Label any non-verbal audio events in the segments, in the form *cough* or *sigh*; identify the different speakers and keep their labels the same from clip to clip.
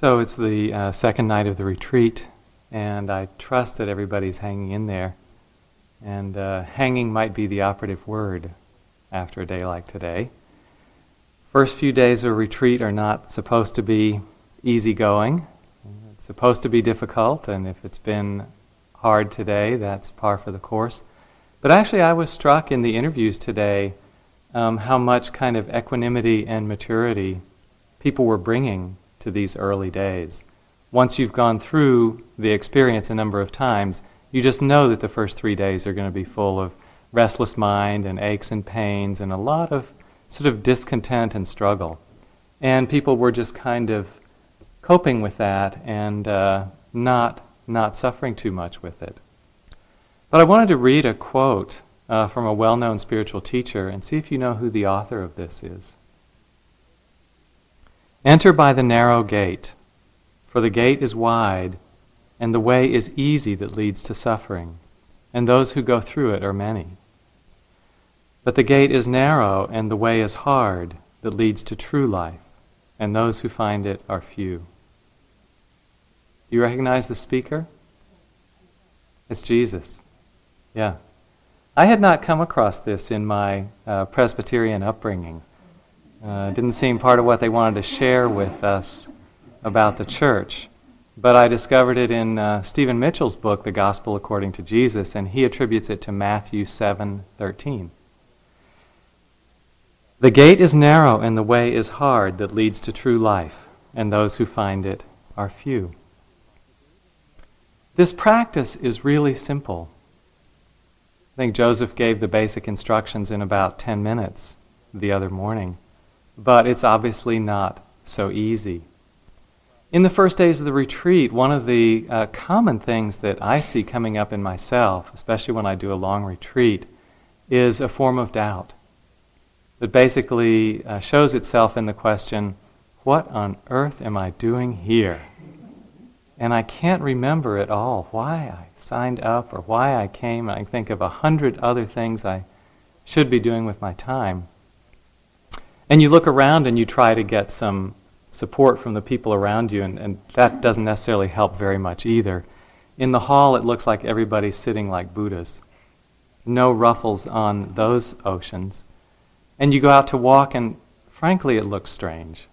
Speaker 1: So it's the uh, second night of the retreat, and I trust that everybody's hanging in there. And uh, hanging might be the operative word after a day like today. First few days of retreat are not supposed to be easygoing. It's supposed to be difficult, and if it's been hard today, that's par for the course. But actually, I was struck in the interviews today um, how much kind of equanimity and maturity people were bringing to these early days. Once you've gone through the experience a number of times, you just know that the first three days are going to be full of restless mind and aches and pains and a lot of sort of discontent and struggle. And people were just kind of coping with that and uh, not, not suffering too much with it. But I wanted to read a quote uh, from a well known spiritual teacher and see if you know who the author of this is. Enter by the narrow gate, for the gate is wide, and the way is easy that leads to suffering, and those who go through it are many. But the gate is narrow, and the way is hard that leads to true life, and those who find it are few. Do you recognize the speaker? It's Jesus. Yeah. I had not come across this in my uh, Presbyterian upbringing. Uh, didn't seem part of what they wanted to share with us about the church. But I discovered it in uh, Stephen Mitchell's book, The Gospel According to Jesus, and he attributes it to Matthew 7:13. The gate is narrow and the way is hard that leads to true life, and those who find it are few. This practice is really simple. I think Joseph gave the basic instructions in about 10 minutes the other morning but it's obviously not so easy. In the first days of the retreat, one of the uh, common things that I see coming up in myself, especially when I do a long retreat, is a form of doubt that basically uh, shows itself in the question, What on earth am I doing here? And I can't remember at all why I signed up or why I came. I think of a hundred other things I should be doing with my time. And you look around and you try to get some support from the people around you, and, and that doesn't necessarily help very much either. In the hall, it looks like everybody's sitting like Buddhas. No ruffles on those oceans. And you go out to walk, and frankly, it looks strange.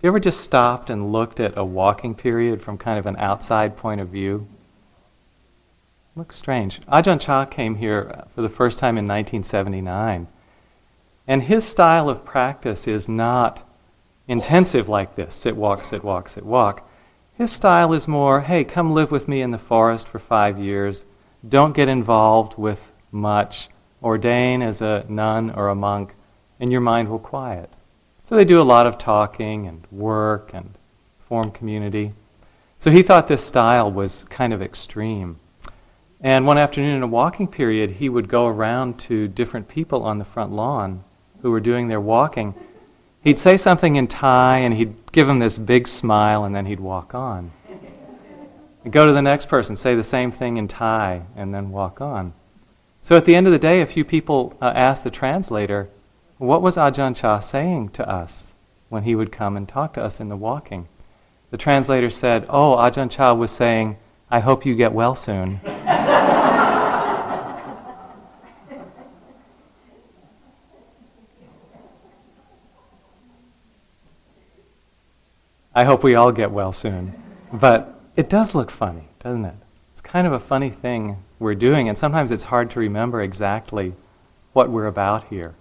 Speaker 1: You ever just stopped and looked at a walking period from kind of an outside point of view? Looks strange. Ajahn Chah came here for the first time in 1979. And his style of practice is not intensive like this sit, walk, sit, walk, sit, walk. His style is more hey, come live with me in the forest for five years. Don't get involved with much. Ordain as a nun or a monk, and your mind will quiet. So they do a lot of talking and work and form community. So he thought this style was kind of extreme. And one afternoon in a walking period, he would go around to different people on the front lawn who were doing their walking, he'd say something in Thai and he'd give them this big smile and then he'd walk on. He'd go to the next person, say the same thing in Thai, and then walk on. So at the end of the day, a few people uh, asked the translator, What was Ajahn Chah saying to us when he would come and talk to us in the walking? The translator said, Oh, Ajahn Chah was saying, I hope you get well soon. *laughs* I hope we all get well soon. But it does look funny, doesn't it? It's kind of a funny thing we're doing, and sometimes it's hard to remember exactly what we're about here.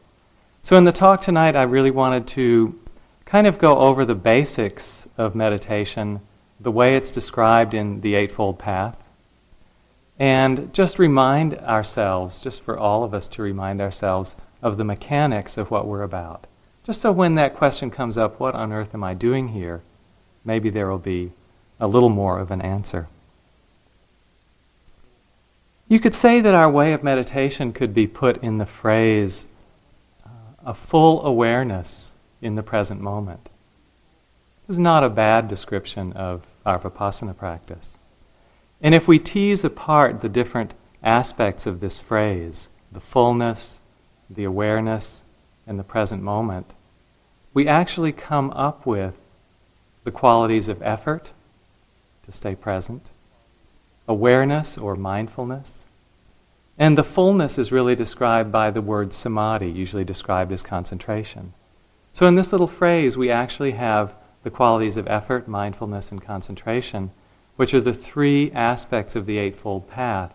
Speaker 1: So, in the talk tonight, I really wanted to kind of go over the basics of meditation, the way it's described in the Eightfold Path, and just remind ourselves, just for all of us to remind ourselves, of the mechanics of what we're about. Just so when that question comes up, what on earth am I doing here? Maybe there will be a little more of an answer. You could say that our way of meditation could be put in the phrase uh, a full awareness in the present moment. This is not a bad description of our vipassana practice. And if we tease apart the different aspects of this phrase, the fullness, the awareness, and the present moment, we actually come up with the qualities of effort, to stay present, awareness or mindfulness, and the fullness is really described by the word samadhi, usually described as concentration. So in this little phrase, we actually have the qualities of effort, mindfulness, and concentration, which are the three aspects of the Eightfold Path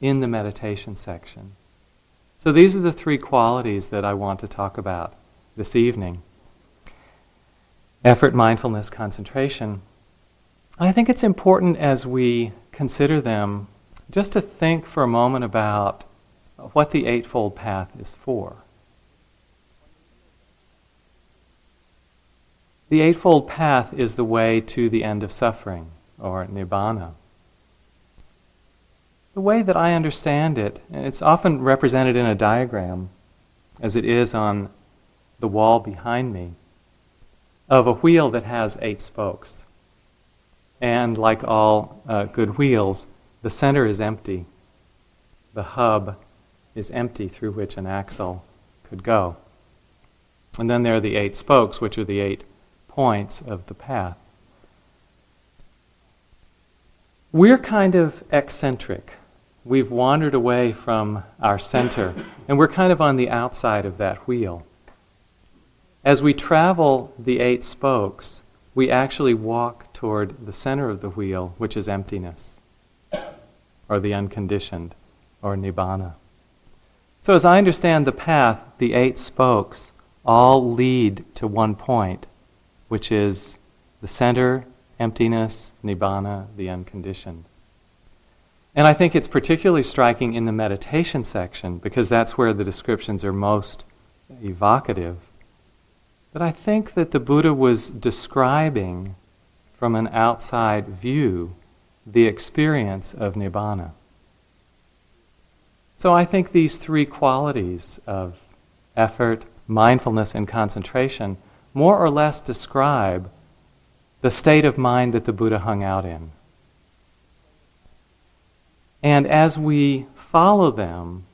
Speaker 1: in the meditation section. So these are the three qualities that I want to talk about this evening effort, mindfulness, concentration. I think it's important as we consider them just to think for a moment about what the Eightfold Path is for. The Eightfold Path is the way to the end of suffering, or Nibbana. The way that I understand it, and it's often represented in a diagram, as it is on the wall behind me, of a wheel that has eight spokes. And like all uh, good wheels, the center is empty. The hub is empty through which an axle could go. And then there are the eight spokes, which are the eight points of the path. We're kind of eccentric. We've wandered away from our center, and we're kind of on the outside of that wheel. As we travel the eight spokes, we actually walk toward the center of the wheel, which is emptiness, or the unconditioned, or nibbana. So, as I understand the path, the eight spokes all lead to one point, which is the center, emptiness, nibbana, the unconditioned. And I think it's particularly striking in the meditation section because that's where the descriptions are most evocative but I think that the Buddha was describing from an outside view the experience of Nibbana. So I think these three qualities of effort, mindfulness, and concentration more or less describe the state of mind that the Buddha hung out in. And as we follow them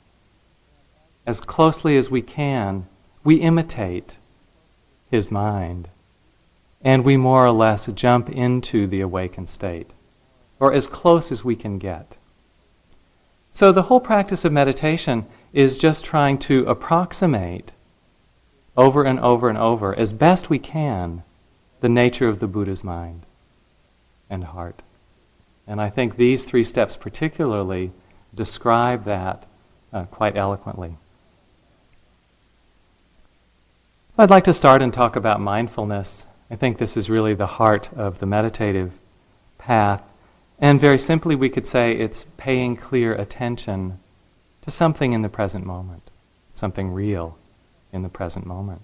Speaker 1: as closely as we can, we imitate his mind. And we more or less jump into the awakened state, or as close as we can get. So the whole practice of meditation is just trying to approximate over and over and over, as best we can, the nature of the Buddha's mind and heart. And I think these three steps particularly describe that uh, quite eloquently. I'd like to start and talk about mindfulness. I think this is really the heart of the meditative path. And very simply, we could say it's paying clear attention to something in the present moment, something real in the present moment.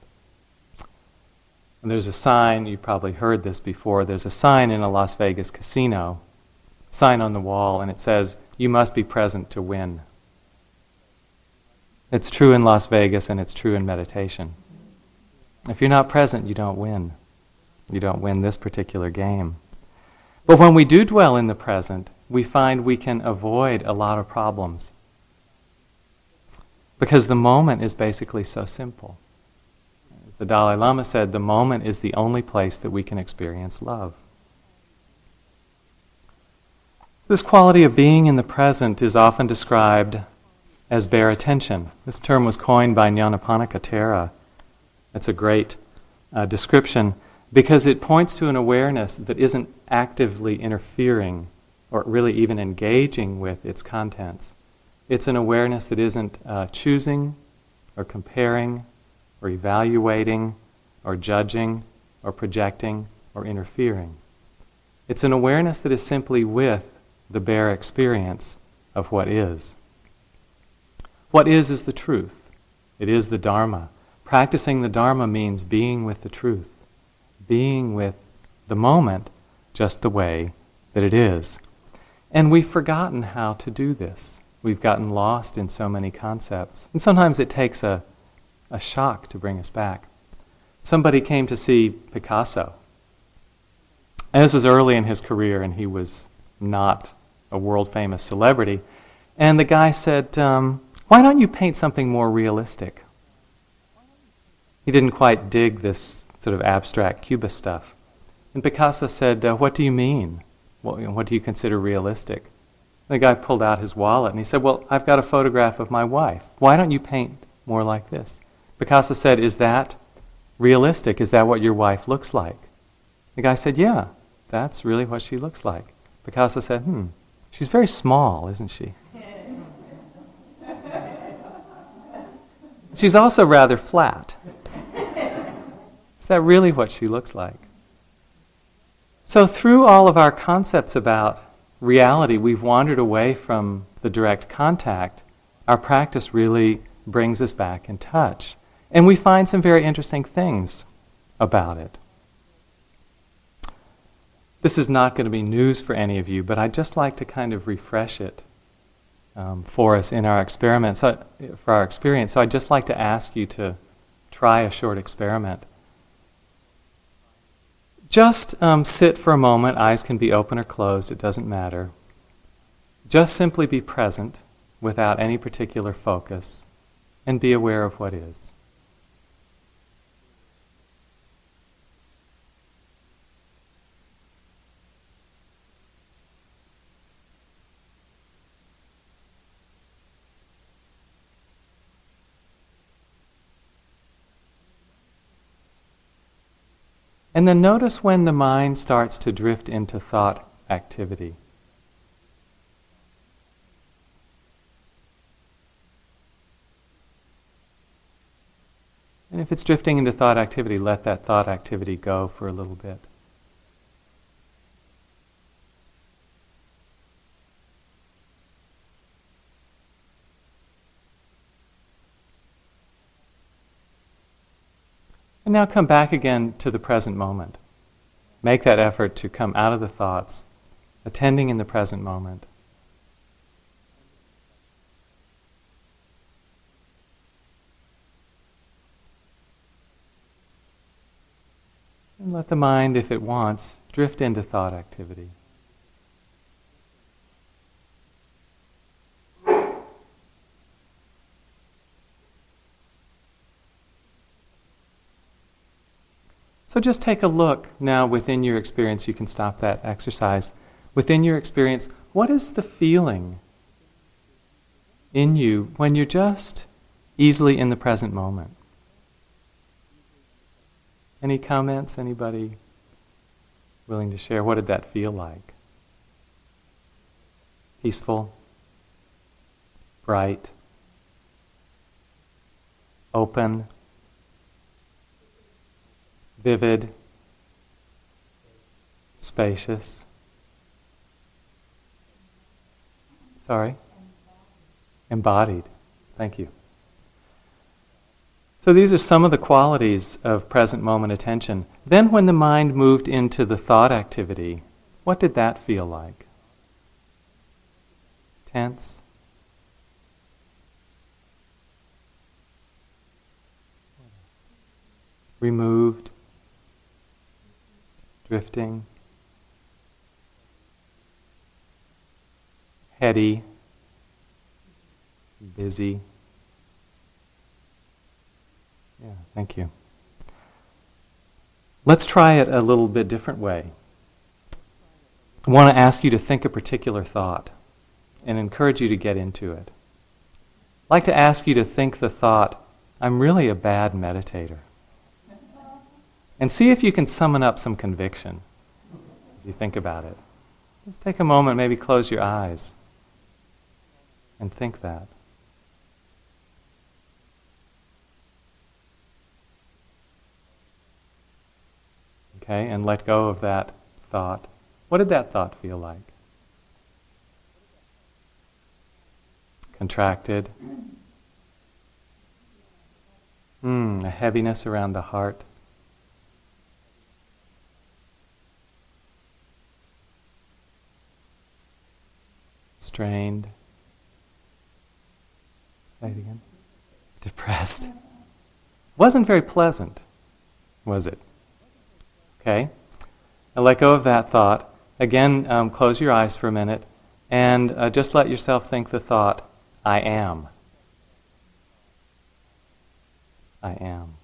Speaker 1: And there's a sign, you've probably heard this before, there's a sign in a Las Vegas casino, sign on the wall, and it says, You must be present to win. It's true in Las Vegas and it's true in meditation. If you're not present, you don't win. You don't win this particular game. But when we do dwell in the present, we find we can avoid a lot of problems. Because the moment is basically so simple. As the Dalai Lama said, the moment is the only place that we can experience love. This quality of being in the present is often described as bare attention. This term was coined by Nyanaponika Thera that's a great uh, description because it points to an awareness that isn't actively interfering or really even engaging with its contents. It's an awareness that isn't uh, choosing or comparing or evaluating or judging or projecting or interfering. It's an awareness that is simply with the bare experience of what is. What is is the truth. It is the Dharma. Practicing the Dharma means being with the truth, being with the moment just the way that it is. And we've forgotten how to do this. We've gotten lost in so many concepts. And sometimes it takes a, a shock to bring us back. Somebody came to see Picasso. And this was early in his career, and he was not a world famous celebrity. And the guy said, um, Why don't you paint something more realistic? He didn't quite dig this sort of abstract cubist stuff. And Picasso said, uh, What do you mean? What, you know, what do you consider realistic? The guy pulled out his wallet and he said, Well, I've got a photograph of my wife. Why don't you paint more like this? Picasso said, Is that realistic? Is that what your wife looks like? The guy said, Yeah, that's really what she looks like. Picasso said, Hmm, she's very small, isn't she? *laughs* she's also rather flat. Is that really what she looks like? So, through all of our concepts about reality, we've wandered away from the direct contact. Our practice really brings us back in touch. And we find some very interesting things about it. This is not going to be news for any of you, but I'd just like to kind of refresh it um, for us in our experiment, so, for our experience. So I'd just like to ask you to try a short experiment. Just um, sit for a moment, eyes can be open or closed, it doesn't matter. Just simply be present without any particular focus and be aware of what is. And then notice when the mind starts to drift into thought activity. And if it's drifting into thought activity, let that thought activity go for a little bit. And now come back again to the present moment. Make that effort to come out of the thoughts, attending in the present moment. And let the mind, if it wants, drift into thought activity. So just take a look now within your experience. You can stop that exercise. Within your experience, what is the feeling in you when you're just easily in the present moment? Any comments? Anybody willing to share? What did that feel like? Peaceful? Bright? Open? Vivid, spacious. Sorry? Embodied. Thank you. So these are some of the qualities of present moment attention. Then, when the mind moved into the thought activity, what did that feel like? Tense? Removed? Drifting, heady, busy. Yeah, thank you. Let's try it a little bit different way. I want to ask you to think a particular thought and encourage you to get into it. I'd like to ask you to think the thought, I'm really a bad meditator. And see if you can summon up some conviction as you think about it. Just take a moment, maybe close your eyes and think that. Okay, and let go of that thought. What did that thought feel like? Contracted. Hmm, a heaviness around the heart. Strained. Say it again. Depressed. Wasn't very pleasant, was it? Okay. Now let go of that thought. Again, um, close your eyes for a minute and uh, just let yourself think the thought, I am. I am.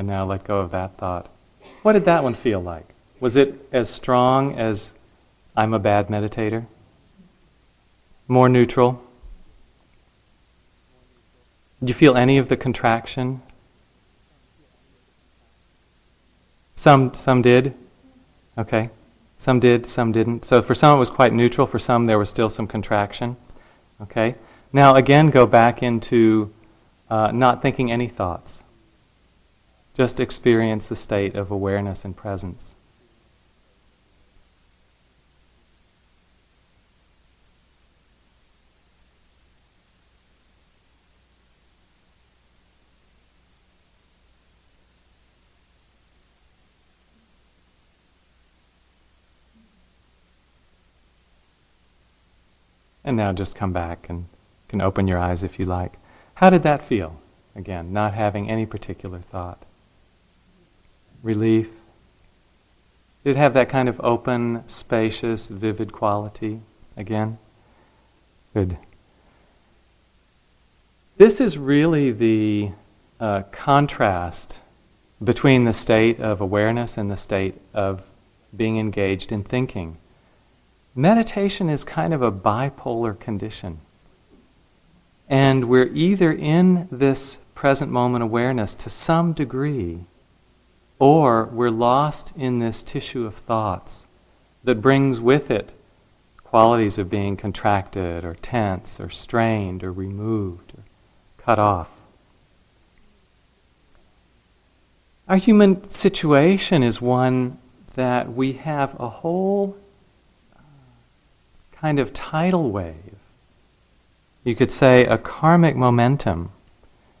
Speaker 1: And now let go of that thought. What did that one feel like? Was it as strong as I'm a bad meditator? More neutral? Did you feel any of the contraction? Some, some did. Okay. Some did, some didn't. So for some it was quite neutral. For some there was still some contraction. Okay. Now again, go back into uh, not thinking any thoughts. Just experience the state of awareness and presence. And now just come back and can open your eyes if you like. How did that feel? Again, not having any particular thought. Relief. It have that kind of open, spacious, vivid quality? Again? Good. This is really the uh, contrast between the state of awareness and the state of being engaged in thinking. Meditation is kind of a bipolar condition. And we're either in this present moment awareness to some degree, or we're lost in this tissue of thoughts that brings with it qualities of being contracted or tense or strained or removed or cut off. Our human situation is one that we have a whole uh, kind of tidal wave. You could say a karmic momentum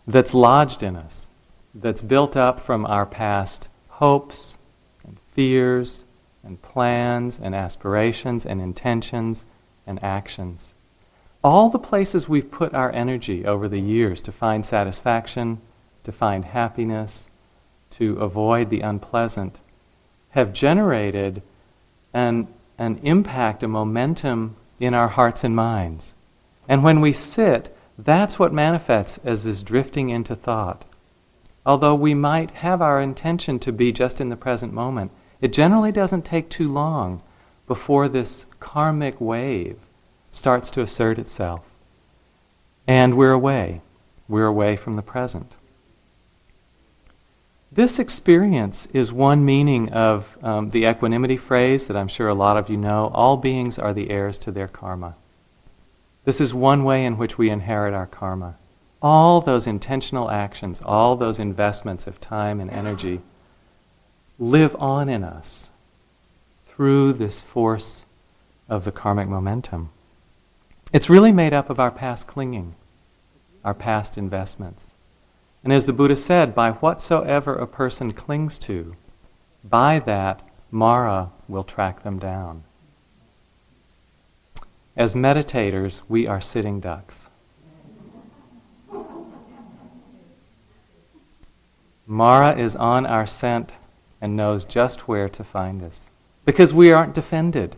Speaker 1: that's lodged in us, that's built up from our past hopes and fears and plans and aspirations and intentions and actions. All the places we've put our energy over the years to find satisfaction, to find happiness, to avoid the unpleasant, have generated an an impact, a momentum in our hearts and minds. And when we sit, that's what manifests as this drifting into thought. Although we might have our intention to be just in the present moment, it generally doesn't take too long before this karmic wave starts to assert itself. And we're away. We're away from the present. This experience is one meaning of um, the equanimity phrase that I'm sure a lot of you know all beings are the heirs to their karma. This is one way in which we inherit our karma. All those intentional actions, all those investments of time and energy live on in us through this force of the karmic momentum. It's really made up of our past clinging, our past investments. And as the Buddha said, by whatsoever a person clings to, by that Mara will track them down. As meditators, we are sitting ducks. Mara is on our scent and knows just where to find us. Because we aren't defended.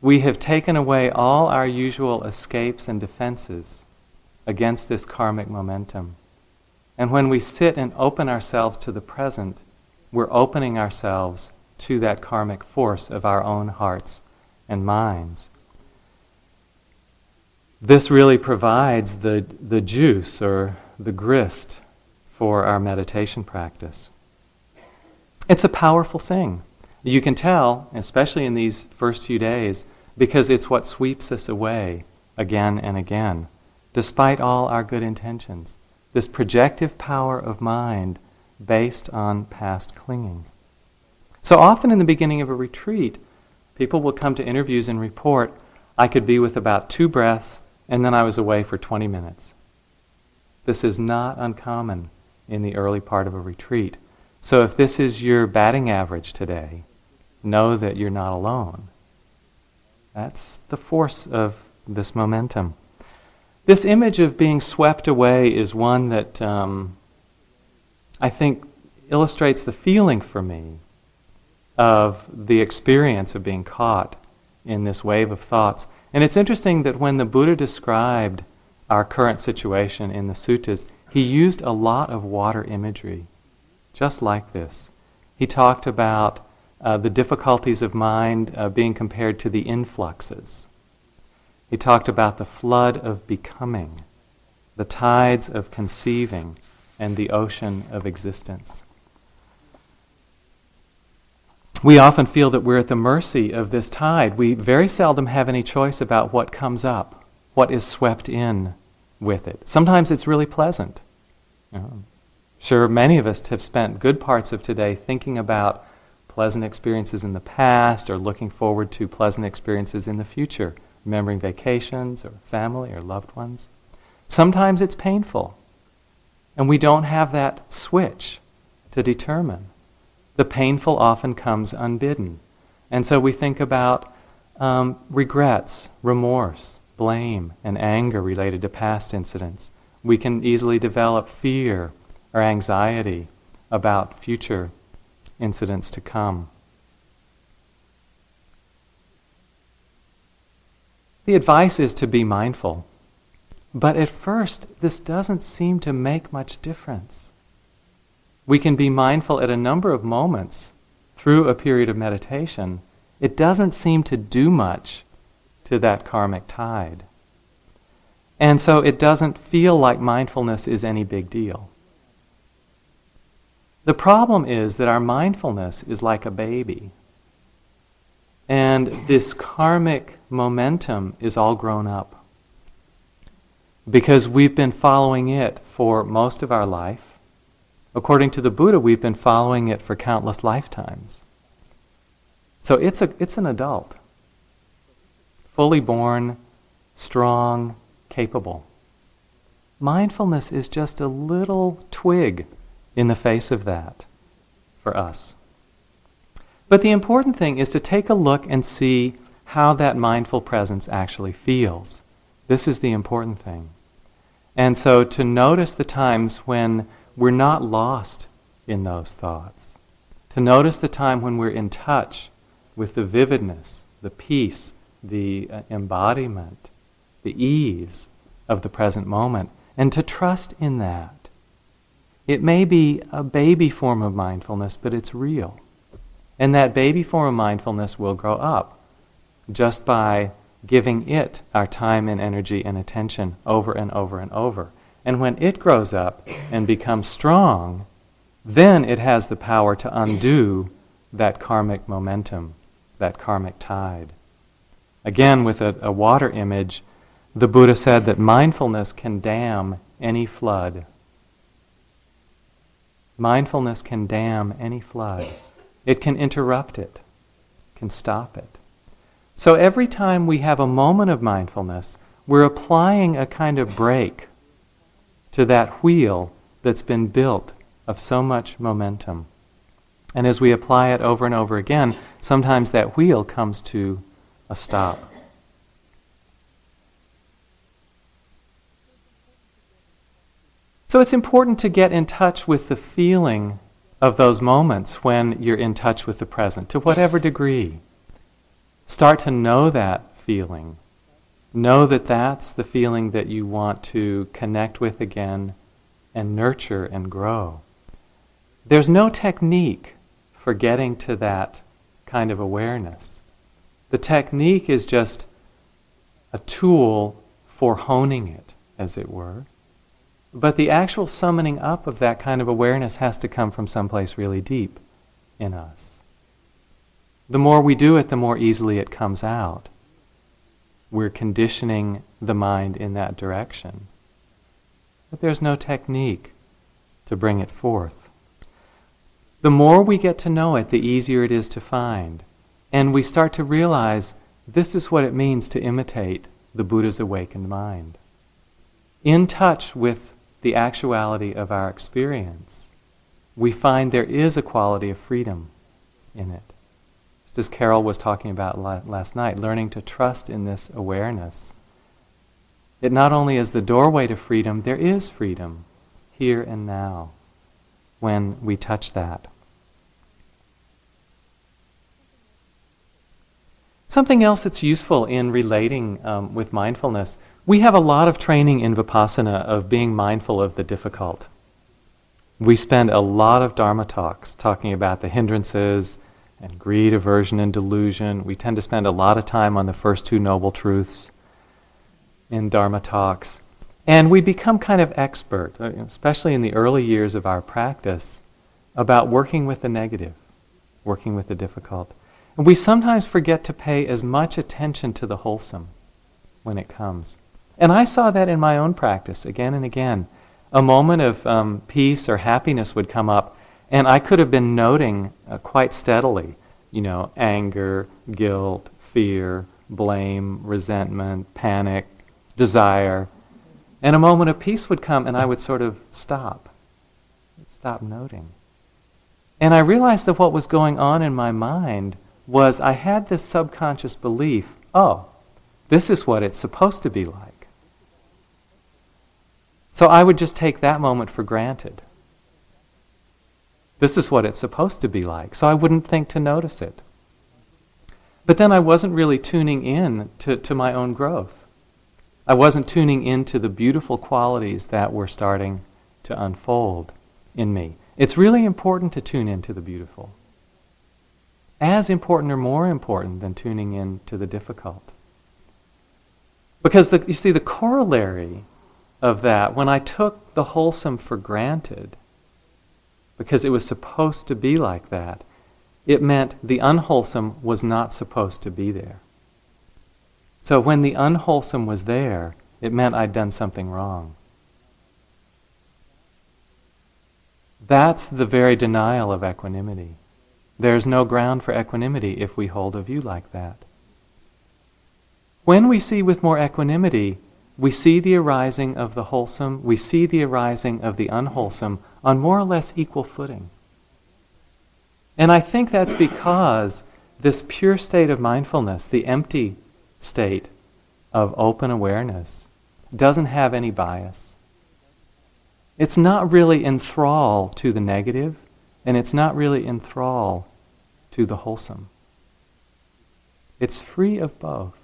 Speaker 1: We have taken away all our usual escapes and defenses against this karmic momentum. And when we sit and open ourselves to the present, we're opening ourselves to that karmic force of our own hearts and minds. This really provides the, the juice or the grist for our meditation practice. It's a powerful thing. You can tell, especially in these first few days, because it's what sweeps us away again and again despite all our good intentions. This projective power of mind based on past clinging. So often in the beginning of a retreat, people will come to interviews and report, I could be with about two breaths and then I was away for 20 minutes. This is not uncommon in the early part of a retreat. So if this is your batting average today, know that you're not alone. That's the force of this momentum. This image of being swept away is one that um, I think illustrates the feeling for me of the experience of being caught in this wave of thoughts. And it's interesting that when the Buddha described our current situation in the suttas, he used a lot of water imagery. just like this. He talked about uh, the difficulties of mind uh, being compared to the influxes. He talked about the flood of becoming, the tides of conceiving, and the ocean of existence. We often feel that we're at the mercy of this tide. We very seldom have any choice about what comes up, what is swept in with it. Sometimes it's really pleasant. You sure, many of us have spent good parts of today thinking about pleasant experiences in the past or looking forward to pleasant experiences in the future, remembering vacations or family or loved ones. Sometimes it's painful, and we don't have that switch to determine. The painful often comes unbidden. And so we think about um, regrets, remorse, blame, and anger related to past incidents. We can easily develop fear or anxiety about future incidents to come. The advice is to be mindful. But at first, this doesn't seem to make much difference. We can be mindful at a number of moments through a period of meditation. It doesn't seem to do much to that karmic tide. And so it doesn't feel like mindfulness is any big deal. The problem is that our mindfulness is like a baby. And this karmic momentum is all grown up. Because we've been following it for most of our life. According to the Buddha, we've been following it for countless lifetimes. So it's, a, it's an adult, fully born, strong, capable. Mindfulness is just a little twig in the face of that for us. But the important thing is to take a look and see how that mindful presence actually feels. This is the important thing. And so to notice the times when we're not lost in those thoughts. To notice the time when we're in touch with the vividness, the peace, the uh, embodiment, the ease of the present moment, and to trust in that. It may be a baby form of mindfulness, but it's real. And that baby form of mindfulness will grow up just by giving it our time and energy and attention over and over and over. And when it grows up and becomes strong, then it has the power to undo that karmic momentum, that karmic tide. Again, with a, a water image, the Buddha said that mindfulness can dam any flood Mindfulness can dam any flood. It can interrupt it, can stop it. So every time we have a moment of mindfulness, we're applying a kind of brake to that wheel that's been built of so much momentum. And as we apply it over and over again, sometimes that wheel comes to a stop. So it's important to get in touch with the feeling of those moments when you're in touch with the present, to whatever degree. Start to know that feeling. Know that that's the feeling that you want to connect with again and nurture and grow. There's no technique for getting to that kind of awareness. The technique is just a tool for honing it, as it were. But the actual summoning up of that kind of awareness has to come from someplace really deep in us. The more we do it, the more easily it comes out. We're conditioning the mind in that direction. But there's no technique to bring it forth. The more we get to know it, the easier it is to find. And we start to realize this is what it means to imitate the Buddha's awakened mind. In touch with the actuality of our experience, we find there is a quality of freedom in it. Just as Carol was talking about last night, learning to trust in this awareness. It not only is the doorway to freedom, there is freedom here and now when we touch that. Something else that's useful in relating um, with mindfulness we have a lot of training in Vipassana of being mindful of the difficult. We spend a lot of Dharma talks talking about the hindrances and greed, aversion, and delusion. We tend to spend a lot of time on the first two noble truths in Dharma talks. And we become kind of expert, uh, especially in the early years of our practice, about working with the negative, working with the difficult. And we sometimes forget to pay as much attention to the wholesome when it comes. And I saw that in my own practice again and again. A moment of um, peace or happiness would come up, and I could have been noting uh, quite steadily, you know, anger, guilt, fear, blame, resentment, panic, desire. And a moment of peace would come, and I would sort of stop, stop noting. And I realized that what was going on in my mind was I had this subconscious belief oh, this is what it's supposed to be like. So I would just take that moment for granted. This is what it's supposed to be like. So I wouldn't think to notice it. But then I wasn't really tuning in to, to my own growth. I wasn't tuning into the beautiful qualities that were starting to unfold in me. It's really important to tune into the beautiful. As important or more important than tuning in to the difficult. Because the, you see, the corollary of that, when I took the wholesome for granted, because it was supposed to be like that, it meant the unwholesome was not supposed to be there. So when the unwholesome was there, it meant I'd done something wrong. That's the very denial of equanimity. There's no ground for equanimity if we hold a view like that. When we see with more equanimity, we see the arising of the wholesome, we see the arising of the unwholesome on more or less equal footing. And I think that's because this pure state of mindfulness, the empty state of open awareness, doesn't have any bias. It's not really in thrall to the negative, and it's not really in thrall to the wholesome. It's free of both.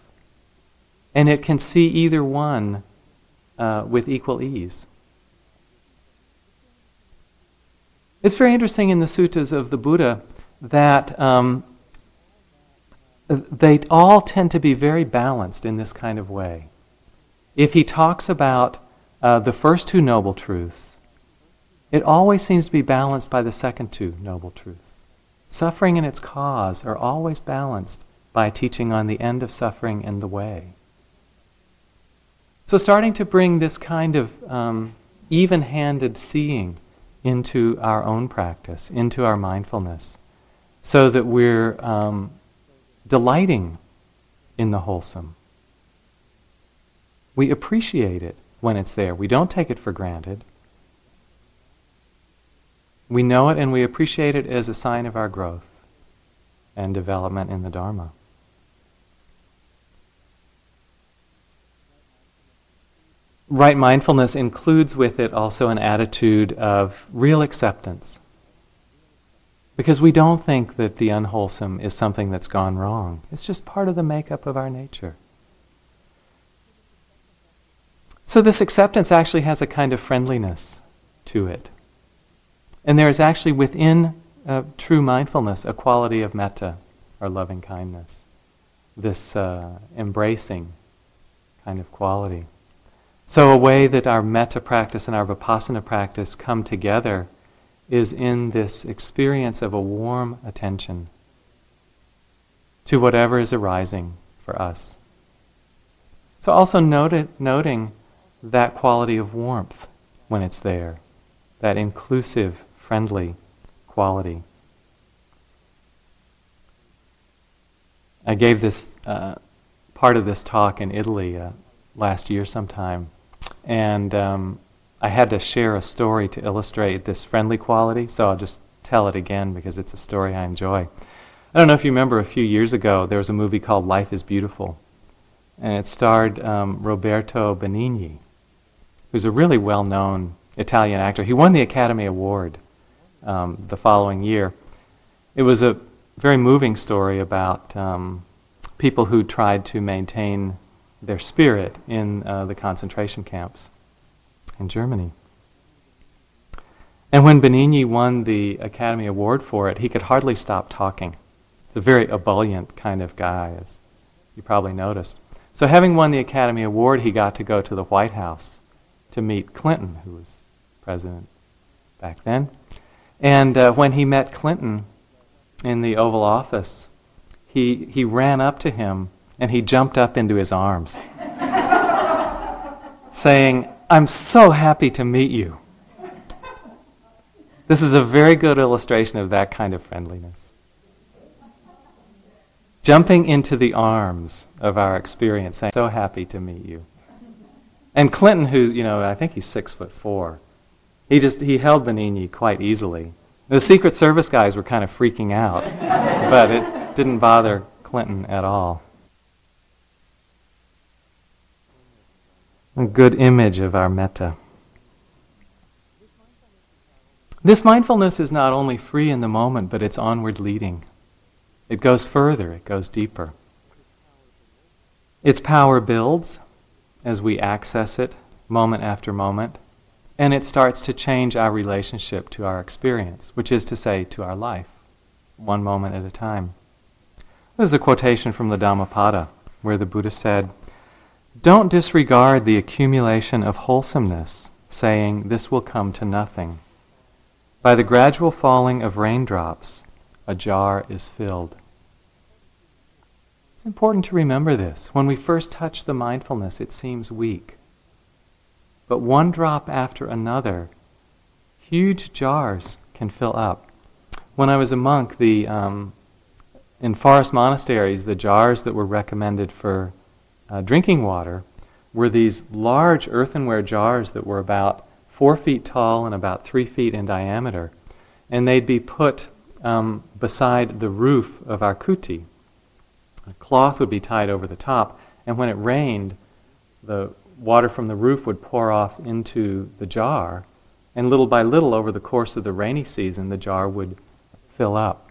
Speaker 1: And it can see either one uh, with equal ease. It's very interesting in the suttas of the Buddha that um, they all tend to be very balanced in this kind of way. If he talks about uh, the first two noble truths, it always seems to be balanced by the second two noble truths. Suffering and its cause are always balanced by teaching on the end of suffering and the way. So, starting to bring this kind of um, even handed seeing into our own practice, into our mindfulness, so that we're um, delighting in the wholesome. We appreciate it when it's there, we don't take it for granted. We know it and we appreciate it as a sign of our growth and development in the Dharma. Right mindfulness includes with it also an attitude of real acceptance. Because we don't think that the unwholesome is something that's gone wrong. It's just part of the makeup of our nature. So, this acceptance actually has a kind of friendliness to it. And there is actually within uh, true mindfulness a quality of metta, or loving kindness, this uh, embracing kind of quality. So, a way that our metta practice and our vipassana practice come together is in this experience of a warm attention to whatever is arising for us. So, also noting that quality of warmth when it's there, that inclusive, friendly quality. I gave this uh, part of this talk in Italy uh, last year sometime and um, I had to share a story to illustrate this friendly quality, so I'll just tell it again because it's a story I enjoy. I don't know if you remember a few years ago, there was a movie called Life is Beautiful, and it starred um, Roberto Benigni, who's a really well known Italian actor. He won the Academy Award um, the following year. It was a very moving story about um, people who tried to maintain their spirit in uh, the concentration camps in Germany. And when Benigni won the Academy Award for it, he could hardly stop talking. He's a very ebullient kind of guy, as you probably noticed. So, having won the Academy Award, he got to go to the White House to meet Clinton, who was president back then. And uh, when he met Clinton in the Oval Office, he, he ran up to him and he jumped up into his arms, saying, I'm so happy to meet you. This is a very good illustration of that kind of friendliness. Jumping into the arms of our experience, saying, so happy to meet you. And Clinton, who's, you know, I think he's six foot four, he just, he held Benigni quite easily. The Secret Service guys were kind of freaking out, but it didn't bother Clinton at all. A good image of our metta. This mindfulness is not only free in the moment, but it's onward leading. It goes further, it goes deeper. Its power builds as we access it moment after moment, and it starts to change our relationship to our experience, which is to say, to our life, one moment at a time. This is a quotation from the Dhammapada where the Buddha said, Don't disregard the accumulation of wholesomeness, saying, This will come to nothing. By the gradual falling of raindrops, a jar is filled. It's important to remember this. When we first touch the mindfulness, it seems weak. But one drop after another, huge jars can fill up. When I was a monk, the, um, in forest monasteries, the jars that were recommended for uh, drinking water were these large earthenware jars that were about four feet tall and about three feet in diameter. And they'd be put um, beside the roof of our kuti, a cloth would be tied over the top, and when it rained, the water from the roof would pour off into the jar, and little by little, over the course of the rainy season, the jar would fill up.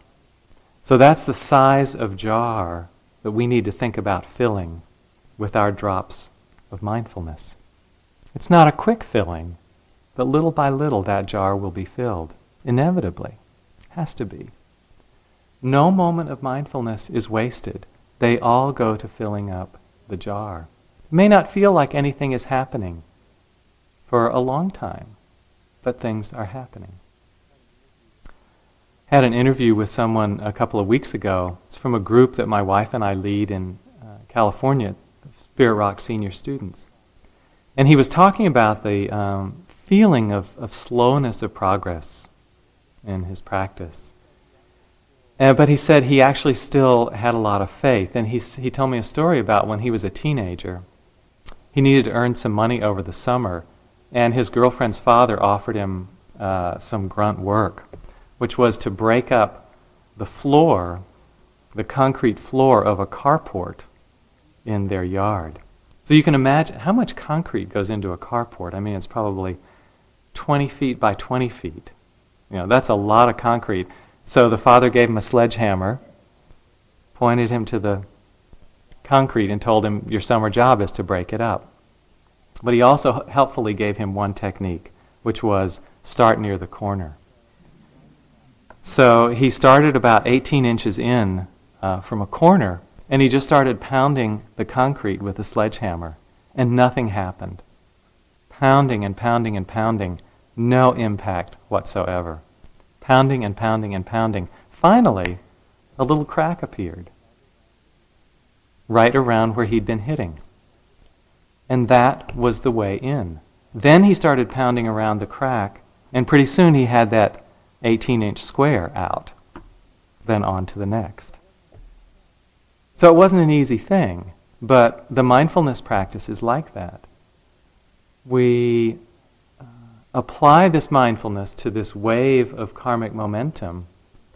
Speaker 1: So that's the size of jar that we need to think about filling with our drops of mindfulness. It's not a quick filling, but little by little that jar will be filled. Inevitably. Has to be. No moment of mindfulness is wasted they all go to filling up the jar. It may not feel like anything is happening for a long time, but things are happening. Had an interview with someone a couple of weeks ago. It's from a group that my wife and I lead in uh, California, Spirit Rock senior students. And he was talking about the um, feeling of, of slowness of progress in his practice. But he said he actually still had a lot of faith. And he, he told me a story about when he was a teenager. He needed to earn some money over the summer, and his girlfriend's father offered him uh, some grunt work, which was to break up the floor, the concrete floor of a carport in their yard. So you can imagine how much concrete goes into a carport. I mean, it's probably 20 feet by 20 feet. You know, that's a lot of concrete. So the father gave him a sledgehammer, pointed him to the concrete, and told him, Your summer job is to break it up. But he also helpfully gave him one technique, which was start near the corner. So he started about 18 inches in uh, from a corner, and he just started pounding the concrete with a sledgehammer, and nothing happened. Pounding and pounding and pounding, no impact whatsoever pounding and pounding and pounding. Finally, a little crack appeared right around where he'd been hitting. And that was the way in. Then he started pounding around the crack, and pretty soon he had that 18 inch square out. Then on to the next. So it wasn't an easy thing, but the mindfulness practice is like that. We apply this mindfulness to this wave of karmic momentum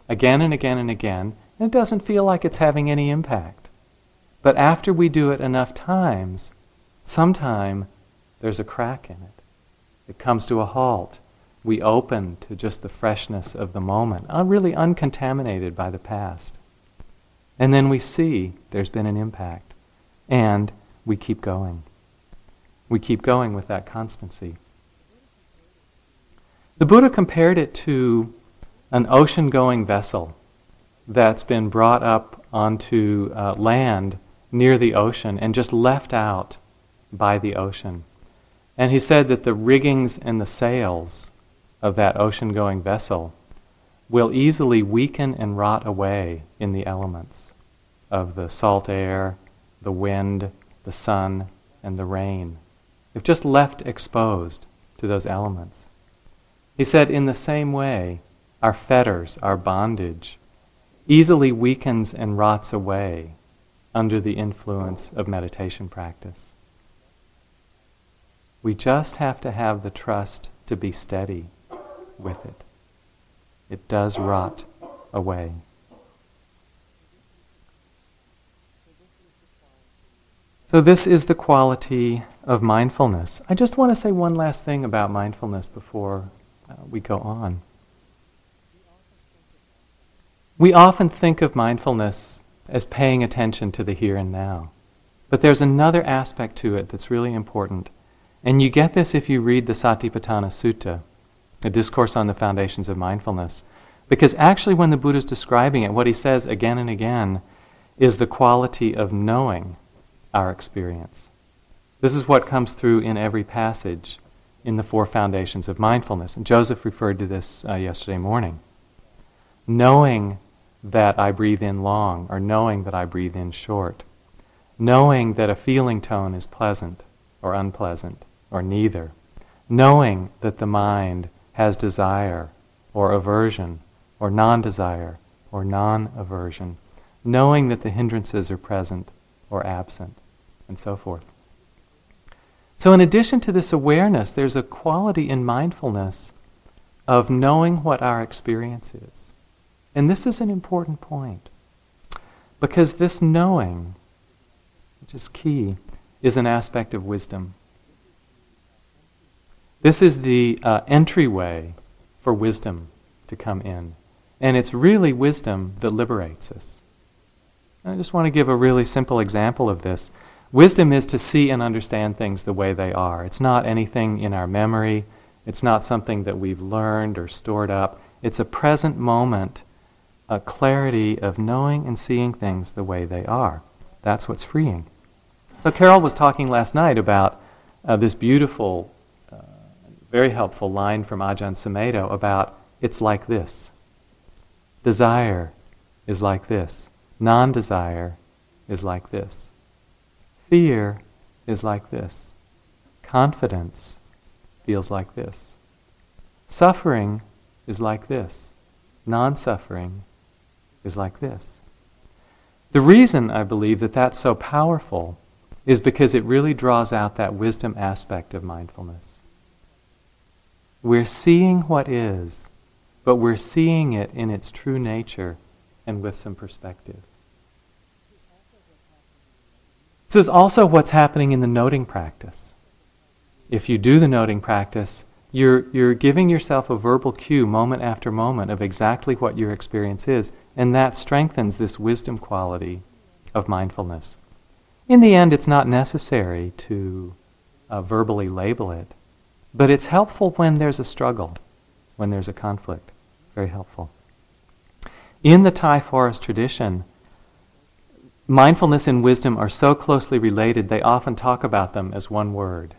Speaker 1: again and again and again, and it doesn't feel like it's having any impact. But after we do it enough times, sometime there's a crack in it. It comes to a halt. We open to just the freshness of the moment, uh, really uncontaminated by the past. And then we see there's been an impact. And we keep going. We keep going with that constancy. The Buddha compared it to an ocean going vessel that's been brought up onto uh, land near the ocean and just left out by the ocean. And he said that the riggings and the sails of that ocean going vessel will easily weaken and rot away in the elements of the salt air, the wind, the sun, and the rain. If just left exposed to those elements. He said, in the same way, our fetters, our bondage, easily weakens and rots away under the influence of meditation practice. We just have to have the trust to be steady with it. It does rot away. So, this is the quality of mindfulness. I just want to say one last thing about mindfulness before uh, we go on. We often think of mindfulness as paying attention to the here and now. But there's another aspect to it that's really important. And you get this if you read the Satipatthana Sutta, the discourse on the foundations of mindfulness. Because actually, when the Buddha is describing it, what he says again and again is the quality of knowing our experience. This is what comes through in every passage in the four foundations of mindfulness. And Joseph referred to this uh, yesterday morning. Knowing that I breathe in long, or knowing that I breathe in short. Knowing that a feeling tone is pleasant or unpleasant, or neither. Knowing that the mind has desire or aversion or non desire or non aversion. Knowing that the hindrances are present or absent, and so forth. So, in addition to this awareness, there's a quality in mindfulness of knowing what our experience is. And this is an important point. Because this knowing, which is key, is an aspect of wisdom. This is the uh, entryway for wisdom to come in. And it's really wisdom that liberates us. I just want to give a really simple example of this. Wisdom is to see and understand things the way they are. It's not anything in our memory, it's not something that we've learned or stored up. It's a present moment a clarity of knowing and seeing things the way they are. That's what's freeing. So, Carol was talking last night about uh, this beautiful, very helpful line from Ajahn Sumedho about it's like this. Desire is like this. Non desire is like this. Fear is like this. Confidence feels like this. Suffering is like this. Non suffering is like this. The reason I believe that that's so powerful is because it really draws out that wisdom aspect of mindfulness. We're seeing what is, but we're seeing it in its true nature and with some perspective. This is also what's happening in the noting practice. If you do the noting practice, you're, you're giving yourself a verbal cue moment after moment of exactly what your experience is, and that strengthens this wisdom quality of mindfulness. In the end, it's not necessary to uh, verbally label it, but it's helpful when there's a struggle, when there's a conflict. Very helpful. In the Thai forest tradition, mindfulness and wisdom are so closely related, they often talk about them as one word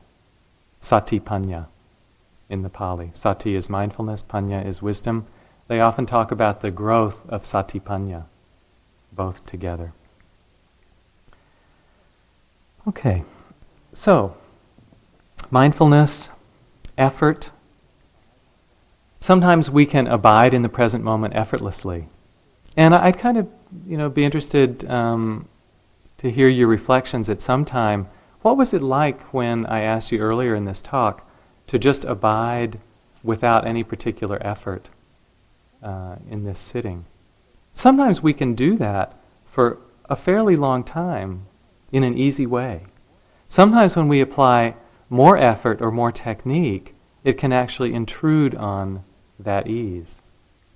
Speaker 1: satipanya in the Pali. Sati is mindfulness, panya is wisdom. They often talk about the growth of satipanya, both together. Okay, so mindfulness, effort. Sometimes we can abide in the present moment effortlessly. And I'd kind of, you know, be interested um, to hear your reflections at some time. What was it like when I asked you earlier in this talk to just abide without any particular effort uh, in this sitting. Sometimes we can do that for a fairly long time in an easy way. Sometimes when we apply more effort or more technique, it can actually intrude on that ease.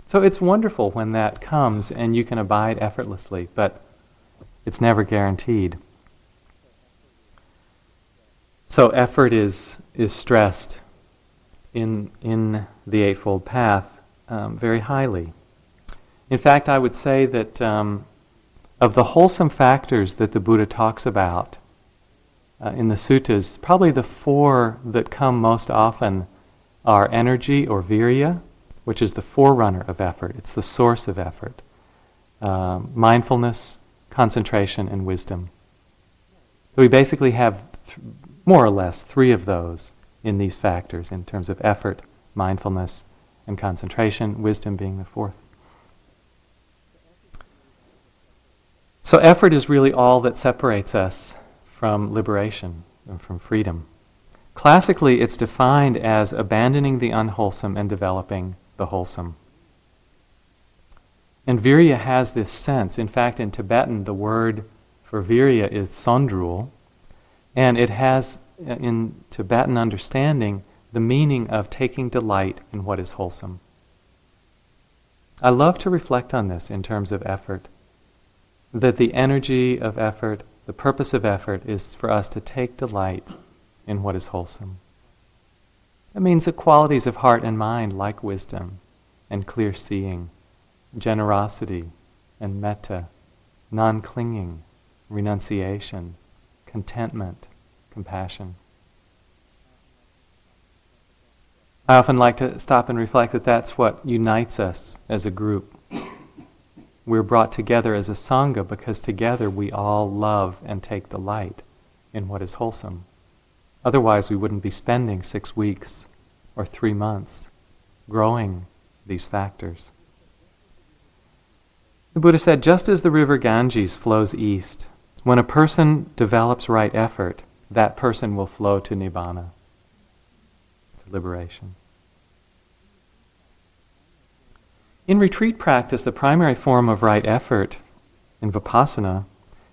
Speaker 1: So it's wonderful when that comes and you can abide effortlessly, but it's never guaranteed. So effort is, is stressed in, in the Eightfold Path um, very highly. In fact, I would say that um, of the wholesome factors that the Buddha talks about uh, in the suttas, probably the four that come most often are energy or virya, which is the forerunner of effort, it's the source of effort, uh, mindfulness, concentration, and wisdom. So we basically have th- more or less three of those in these factors in terms of effort, mindfulness, and concentration, wisdom being the fourth. So, effort is really all that separates us from liberation and from freedom. Classically, it's defined as abandoning the unwholesome and developing the wholesome. And virya has this sense. In fact, in Tibetan, the word for virya is sondrul, and it has, uh, in Tibetan understanding, the meaning of taking delight in what is wholesome. I love to reflect on this in terms of effort that the energy of effort, the purpose of effort, is for us to take delight in what is wholesome. That means the qualities of heart and mind, like wisdom and clear seeing, generosity and metta, non clinging, renunciation, contentment, compassion. I often like to stop and reflect that that's what unites us as a group we're brought together as a Sangha because together we all love and take delight in what is wholesome. Otherwise, we wouldn't be spending six weeks or three months growing these factors. The Buddha said just as the river Ganges flows east, when a person develops right effort, that person will flow to Nibbana, to liberation. In retreat practice, the primary form of right effort in vipassana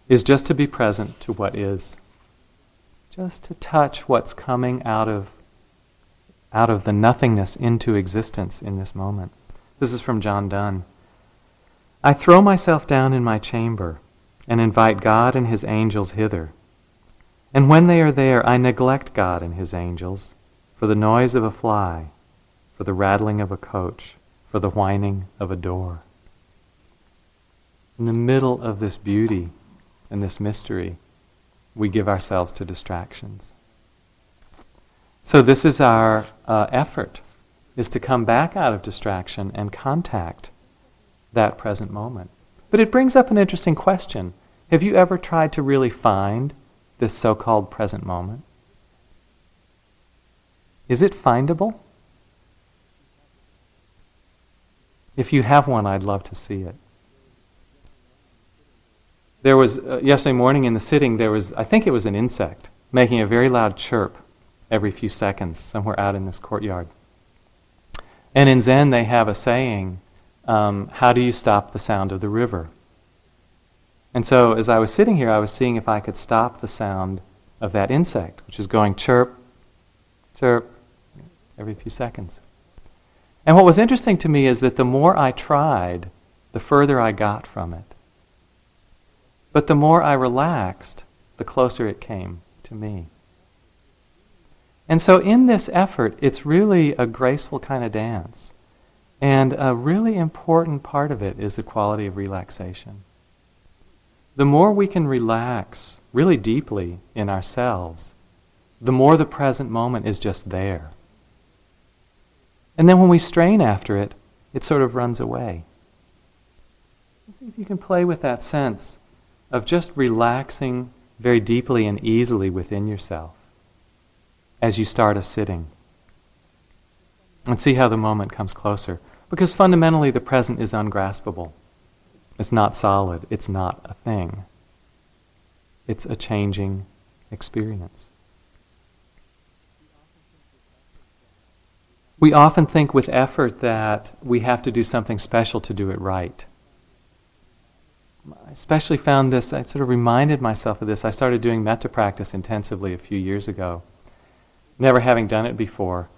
Speaker 1: is just to be present to what is. Just to touch what's coming out of out of the nothingness into existence in this moment. This is from John Donne. I throw myself down in my chamber and invite God and his angels hither. And when they are there, I neglect God and his angels for the noise of a fly, for the rattling of a coach, for the whining of a door. In the middle of this beauty and this mystery, we give ourselves to distractions. So this is our uh, effort, is to come back out of distraction and contact that present moment. But it brings up an interesting question. Have you ever tried to really find this so-called present moment? Is it findable? If you have one, I'd love to see it. There was, uh, yesterday morning in the sitting, there was, I think it was an insect, making a very loud chirp every few seconds somewhere out in this courtyard. And in Zen, they have a saying um, How do you stop the sound of the river? And so as I was sitting here, I was seeing if I could stop the sound of that insect, which is going chirp, chirp, every few seconds. And what was interesting to me is that the more I tried, the further I got from it. But the more I relaxed, the closer it came to me. And so, in this effort, it's really a graceful kind of dance. And a really important part of it is the quality of relaxation. The more we can relax really deeply in ourselves, the more the present moment is just there. And then when we strain after it, it sort of runs away. See if you can play with that sense of just relaxing very deeply and easily within yourself as you start a sitting. And see how the moment comes closer. Because fundamentally, the present is ungraspable. It's not solid, it's not a thing. It's a changing experience. We often think with effort that we have to do something special to do it right. I especially found this, I sort of reminded myself of this. I started doing metta practice intensively a few years ago, never having done it before.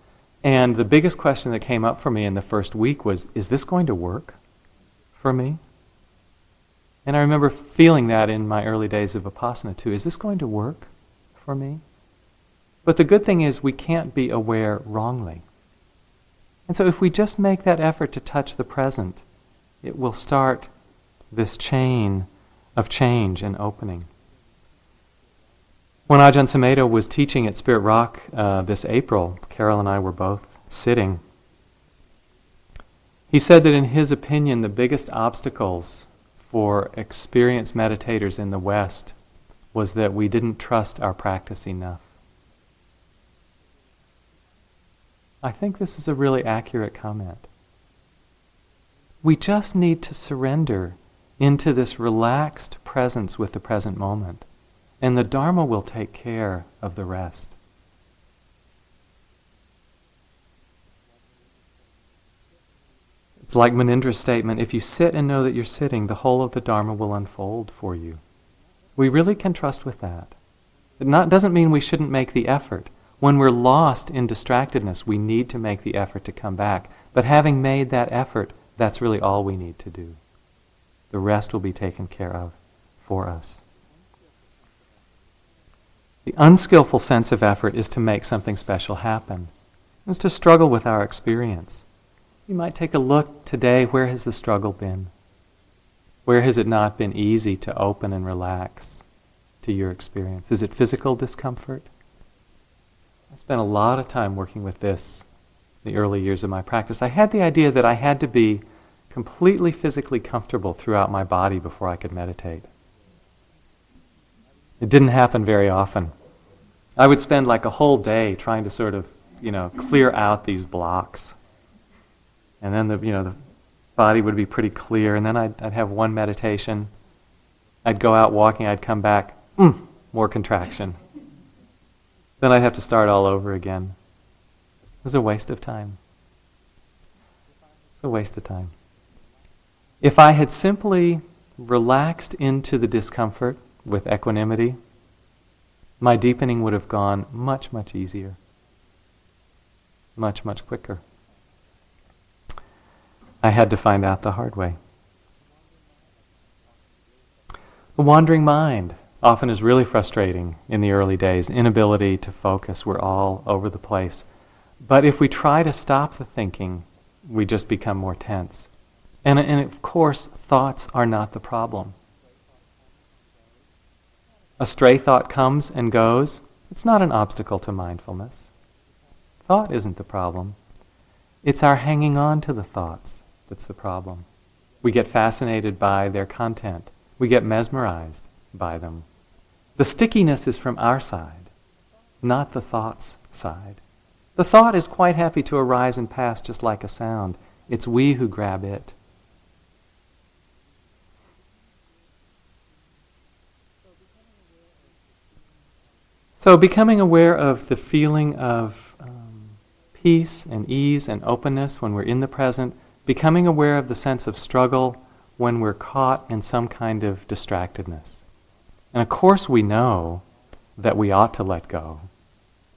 Speaker 1: And the biggest question that came up for me in the first week was is this going to work for me? And I remember feeling that in my early days of Vipassana too. Is this going to work for me? But the good thing is we can't be aware wrongly. And so if we just make that effort to touch the present, it will start this chain of change and opening. When Ajahn Sumedho was teaching at Spirit Rock uh, this April, Carol and I were both sitting. He said that in his opinion, the biggest obstacles for experienced meditators in the West was that we didn't trust our practice enough. I think this is a really accurate comment. We just need to surrender into this relaxed presence with the present moment, and the Dharma will take care of the rest. It's like Munindra's statement if you sit and know that you're sitting, the whole of the Dharma will unfold for you. We really can trust with that. It not, doesn't mean we shouldn't make the effort. When we're lost in distractedness, we need to make the effort to come back. But having made that effort, that's really all we need to do. The rest will be taken care of for us. The unskillful sense of effort is to make something special happen. It's to struggle with our experience. You might take a look today where has the struggle been? Where has it not been easy to open and relax to your experience? Is it physical discomfort? I spent a lot of time working with this the early years of my practice. I had the idea that I had to be completely physically comfortable throughout my body before I could meditate. It didn't happen very often. I would spend like a whole day trying to sort of, you know, clear out these blocks and then the you know the body would be pretty clear, and then I'd, I'd have one meditation. I'd go out walking. I'd come back, mm, more contraction. Then I'd have to start all over again. It was a waste of time. It's a waste of time. If I had simply relaxed into the discomfort with equanimity, my deepening would have gone much, much easier, much, much quicker. I had to find out the hard way. The wandering mind often is really frustrating in the early days, inability to focus. We're all over the place. But if we try to stop the thinking, we just become more tense. And, and of course, thoughts are not the problem. A stray thought comes and goes. It's not an obstacle to mindfulness. Thought isn't the problem. It's our hanging on to the thoughts that's the problem. We get fascinated by their content. We get mesmerized by them. The stickiness is from our side, not the thought's side. The thought is quite happy to arise and pass just like a sound. It's we who grab it. So, becoming aware of the feeling of um, peace and ease and openness when we're in the present becoming aware of the sense of struggle when we're caught in some kind of distractedness. And of course, we know that we ought to let go.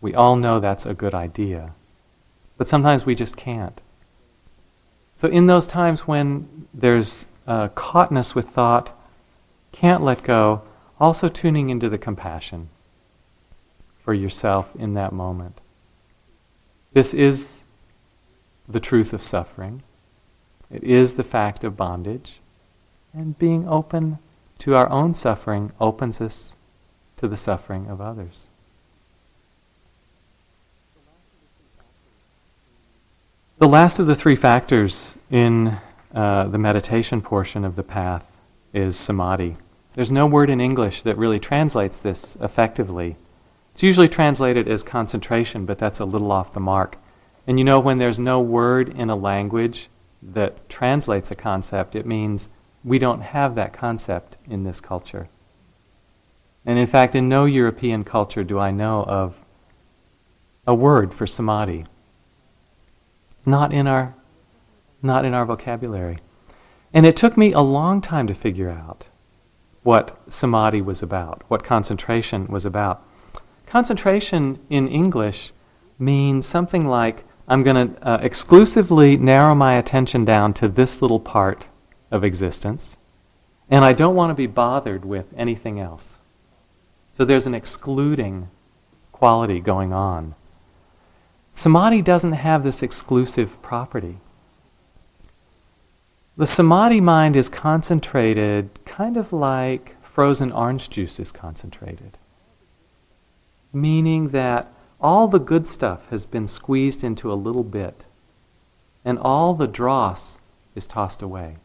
Speaker 1: We all know that's a good idea. But sometimes we just can't. So, in those times when there's uh, caughtness with thought, can't let go, also tuning into the compassion for yourself in that moment. This is the truth of suffering. It is the fact of bondage. And being open to our own suffering opens us to the suffering of others. The last of the three factors in uh, the meditation portion of the path is samadhi. There's no word in English that really translates this effectively. It's usually translated as concentration, but that's a little off the mark. And you know, when there's no word in a language, that translates a concept, it means we don't have that concept in this culture. And in fact, in no European culture do I know of a word for samadhi. Not in our, not in our vocabulary. And it took me a long time to figure out what samadhi was about, what concentration was about. Concentration in English means something like I'm going to uh, exclusively narrow my attention down to this little part of existence, and I don't want to be bothered with anything else. So there's an excluding quality going on. samadhi doesn't have this exclusive property. The samadhi mind is concentrated kind of like frozen orange juice is concentrated, meaning that all the good stuff has been squeezed into a little bit, and all the dross is tossed away.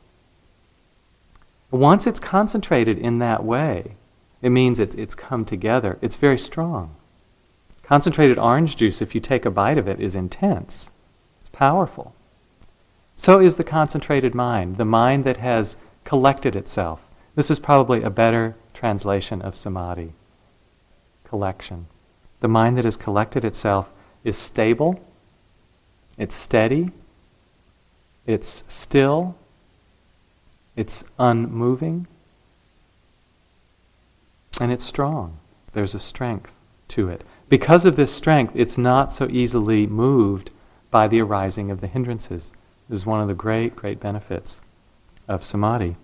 Speaker 1: Once it's concentrated in that way, it means it's, it's come together. It's very strong. Concentrated orange juice, if you take a bite of it, is intense. It's powerful. So is the concentrated mind, the mind that has collected itself. This is probably a better translation of samadhi. Collection. The mind that has collected itself is stable, it's steady, it's still, it's unmoving, and it's strong. There's a strength to it. Because of this strength, it's not so easily moved by the arising of the hindrances. This is one of the great, great benefits of samadhi.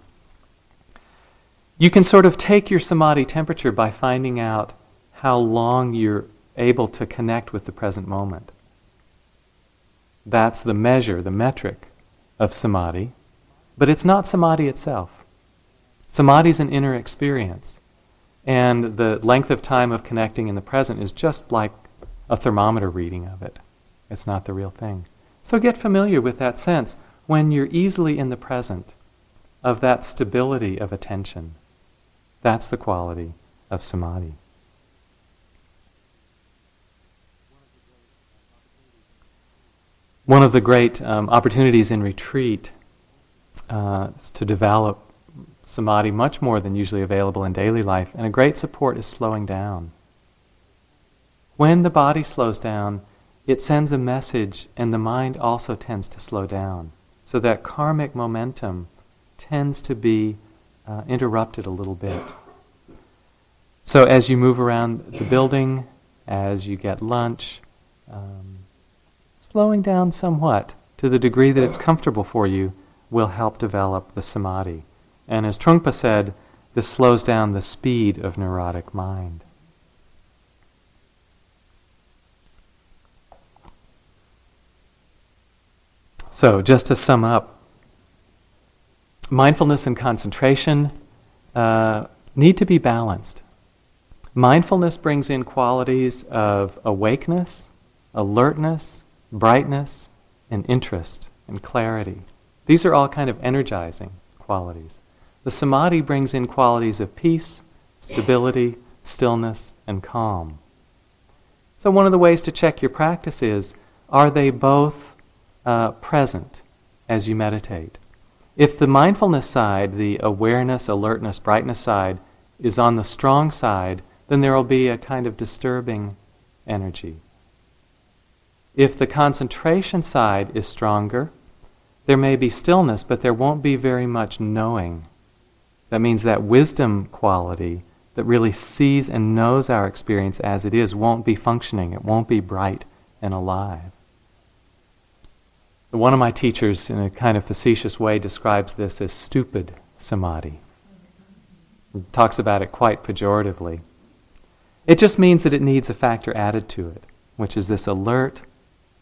Speaker 1: You can sort of take your samadhi temperature by finding out how long you're able to connect with the present moment. That's the measure, the metric of samadhi. But it's not samadhi itself. Samadhi is an inner experience. And the length of time of connecting in the present is just like a thermometer reading of it. It's not the real thing. So get familiar with that sense when you're easily in the present of that stability of attention. That's the quality of samadhi. One of the great um, opportunities in retreat uh, to develop samadhi much more than usually available in daily life, and a great support is slowing down. When the body slows down, it sends a message, and the mind also tends to slow down. So that karmic momentum tends to be uh, interrupted a little bit. So as you move around the building, as you get lunch, um, slowing down somewhat to the degree that it's comfortable for you will help develop the samadhi. And as Trungpa said, this slows down the speed of neurotic mind. So, just to sum up, mindfulness and concentration uh, need to be balanced. Mindfulness brings in qualities of awakeness, alertness, brightness, and interest and clarity. These are all kind of energizing qualities. The samadhi brings in qualities of peace, stability, stillness, and calm. So, one of the ways to check your practice is are they both uh, present as you meditate? If the mindfulness side, the awareness, alertness, brightness side, is on the strong side, then there will be a kind of disturbing energy. If the concentration side is stronger, there may be stillness, but there won't be very much knowing that means that wisdom quality that really sees and knows our experience as it is won't be functioning, it won't be bright and alive. One of my teachers, in a kind of facetious way, describes this as stupid samadhi. He talks about it quite pejoratively. It just means that it needs a factor added to it, which is this alert,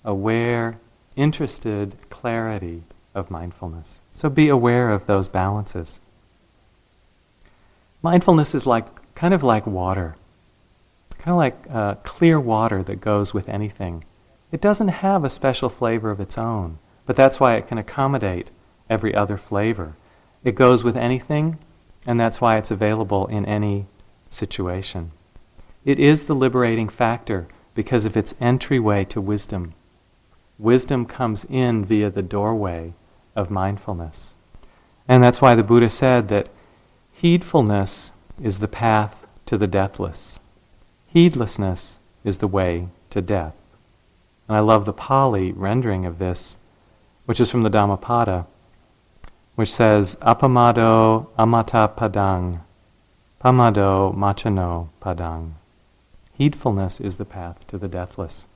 Speaker 1: aware, interested clarity of mindfulness. So be aware of those balances. Mindfulness is like kind of like water, kind of like uh, clear water that goes with anything. It doesn't have a special flavor of its own, but that's why it can accommodate every other flavor. It goes with anything, and that's why it's available in any situation. It is the liberating factor because of its entryway to wisdom. Wisdom comes in via the doorway of mindfulness. And that's why the Buddha said that Heedfulness is the path to the deathless. Heedlessness is the way to death. And I love the Pali rendering of this, which is from the Dhammapada, which says, Apamado amata padang, pamado maccuno padang. Heedfulness is the path to the deathless.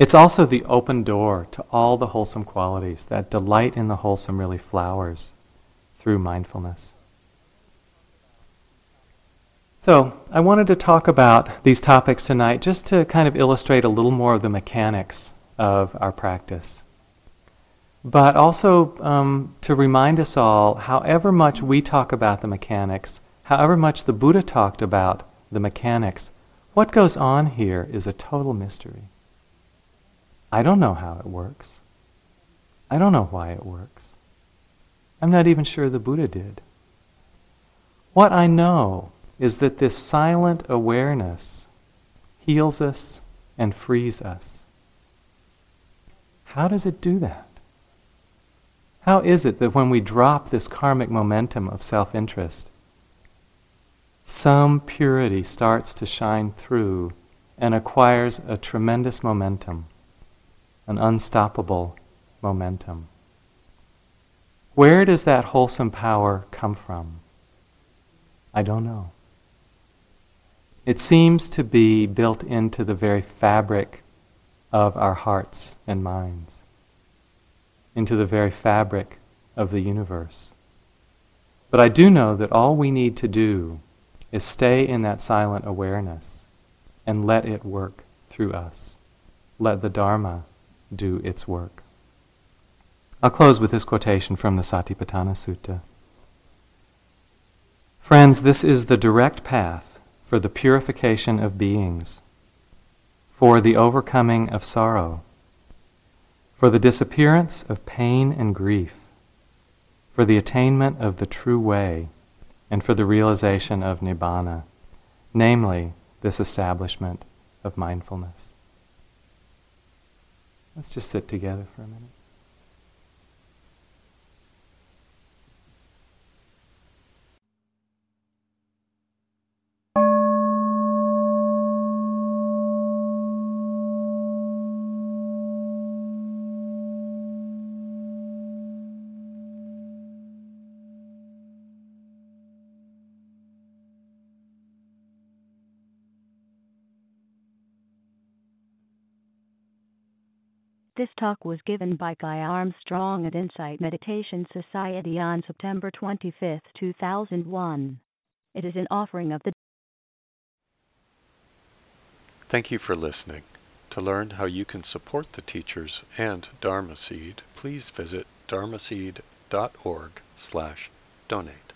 Speaker 1: It's also the open door to all the wholesome qualities. That delight in the wholesome really flowers through mindfulness. So, I wanted to talk about these topics tonight just to kind of illustrate a little more of the mechanics of our practice. But also um, to remind us all, however much we talk about the mechanics, however much the Buddha talked about the mechanics, what goes on here is a total mystery. I don't know how it works. I don't know why it works. I'm not even sure the Buddha did. What I know is that this silent awareness heals us and frees us. How does it do that? How is it that when we drop this karmic momentum of self interest, some purity starts to shine through and acquires a tremendous momentum, an unstoppable momentum? Where does that wholesome power come from? I don't know. It seems to be built into the very fabric of our hearts and minds, into the very fabric of the universe. But I do know that all we need to do is stay in that silent awareness and let it work through us. Let the Dharma do its work. I'll close with this quotation from the Satipatthana Sutta. Friends, this is the direct path for the purification of beings, for the overcoming of sorrow, for the disappearance of pain and grief, for the attainment of the true way, and for the realization of nibbana, namely, this establishment of mindfulness. Let's just sit together for a minute.
Speaker 2: This talk was given by Guy Armstrong at Insight Meditation Society on September 25, 2001. It is an offering of the
Speaker 3: Thank you for listening. To learn how you can support the teachers and Dharma Seed, please visit dharmaseed.org slash donate.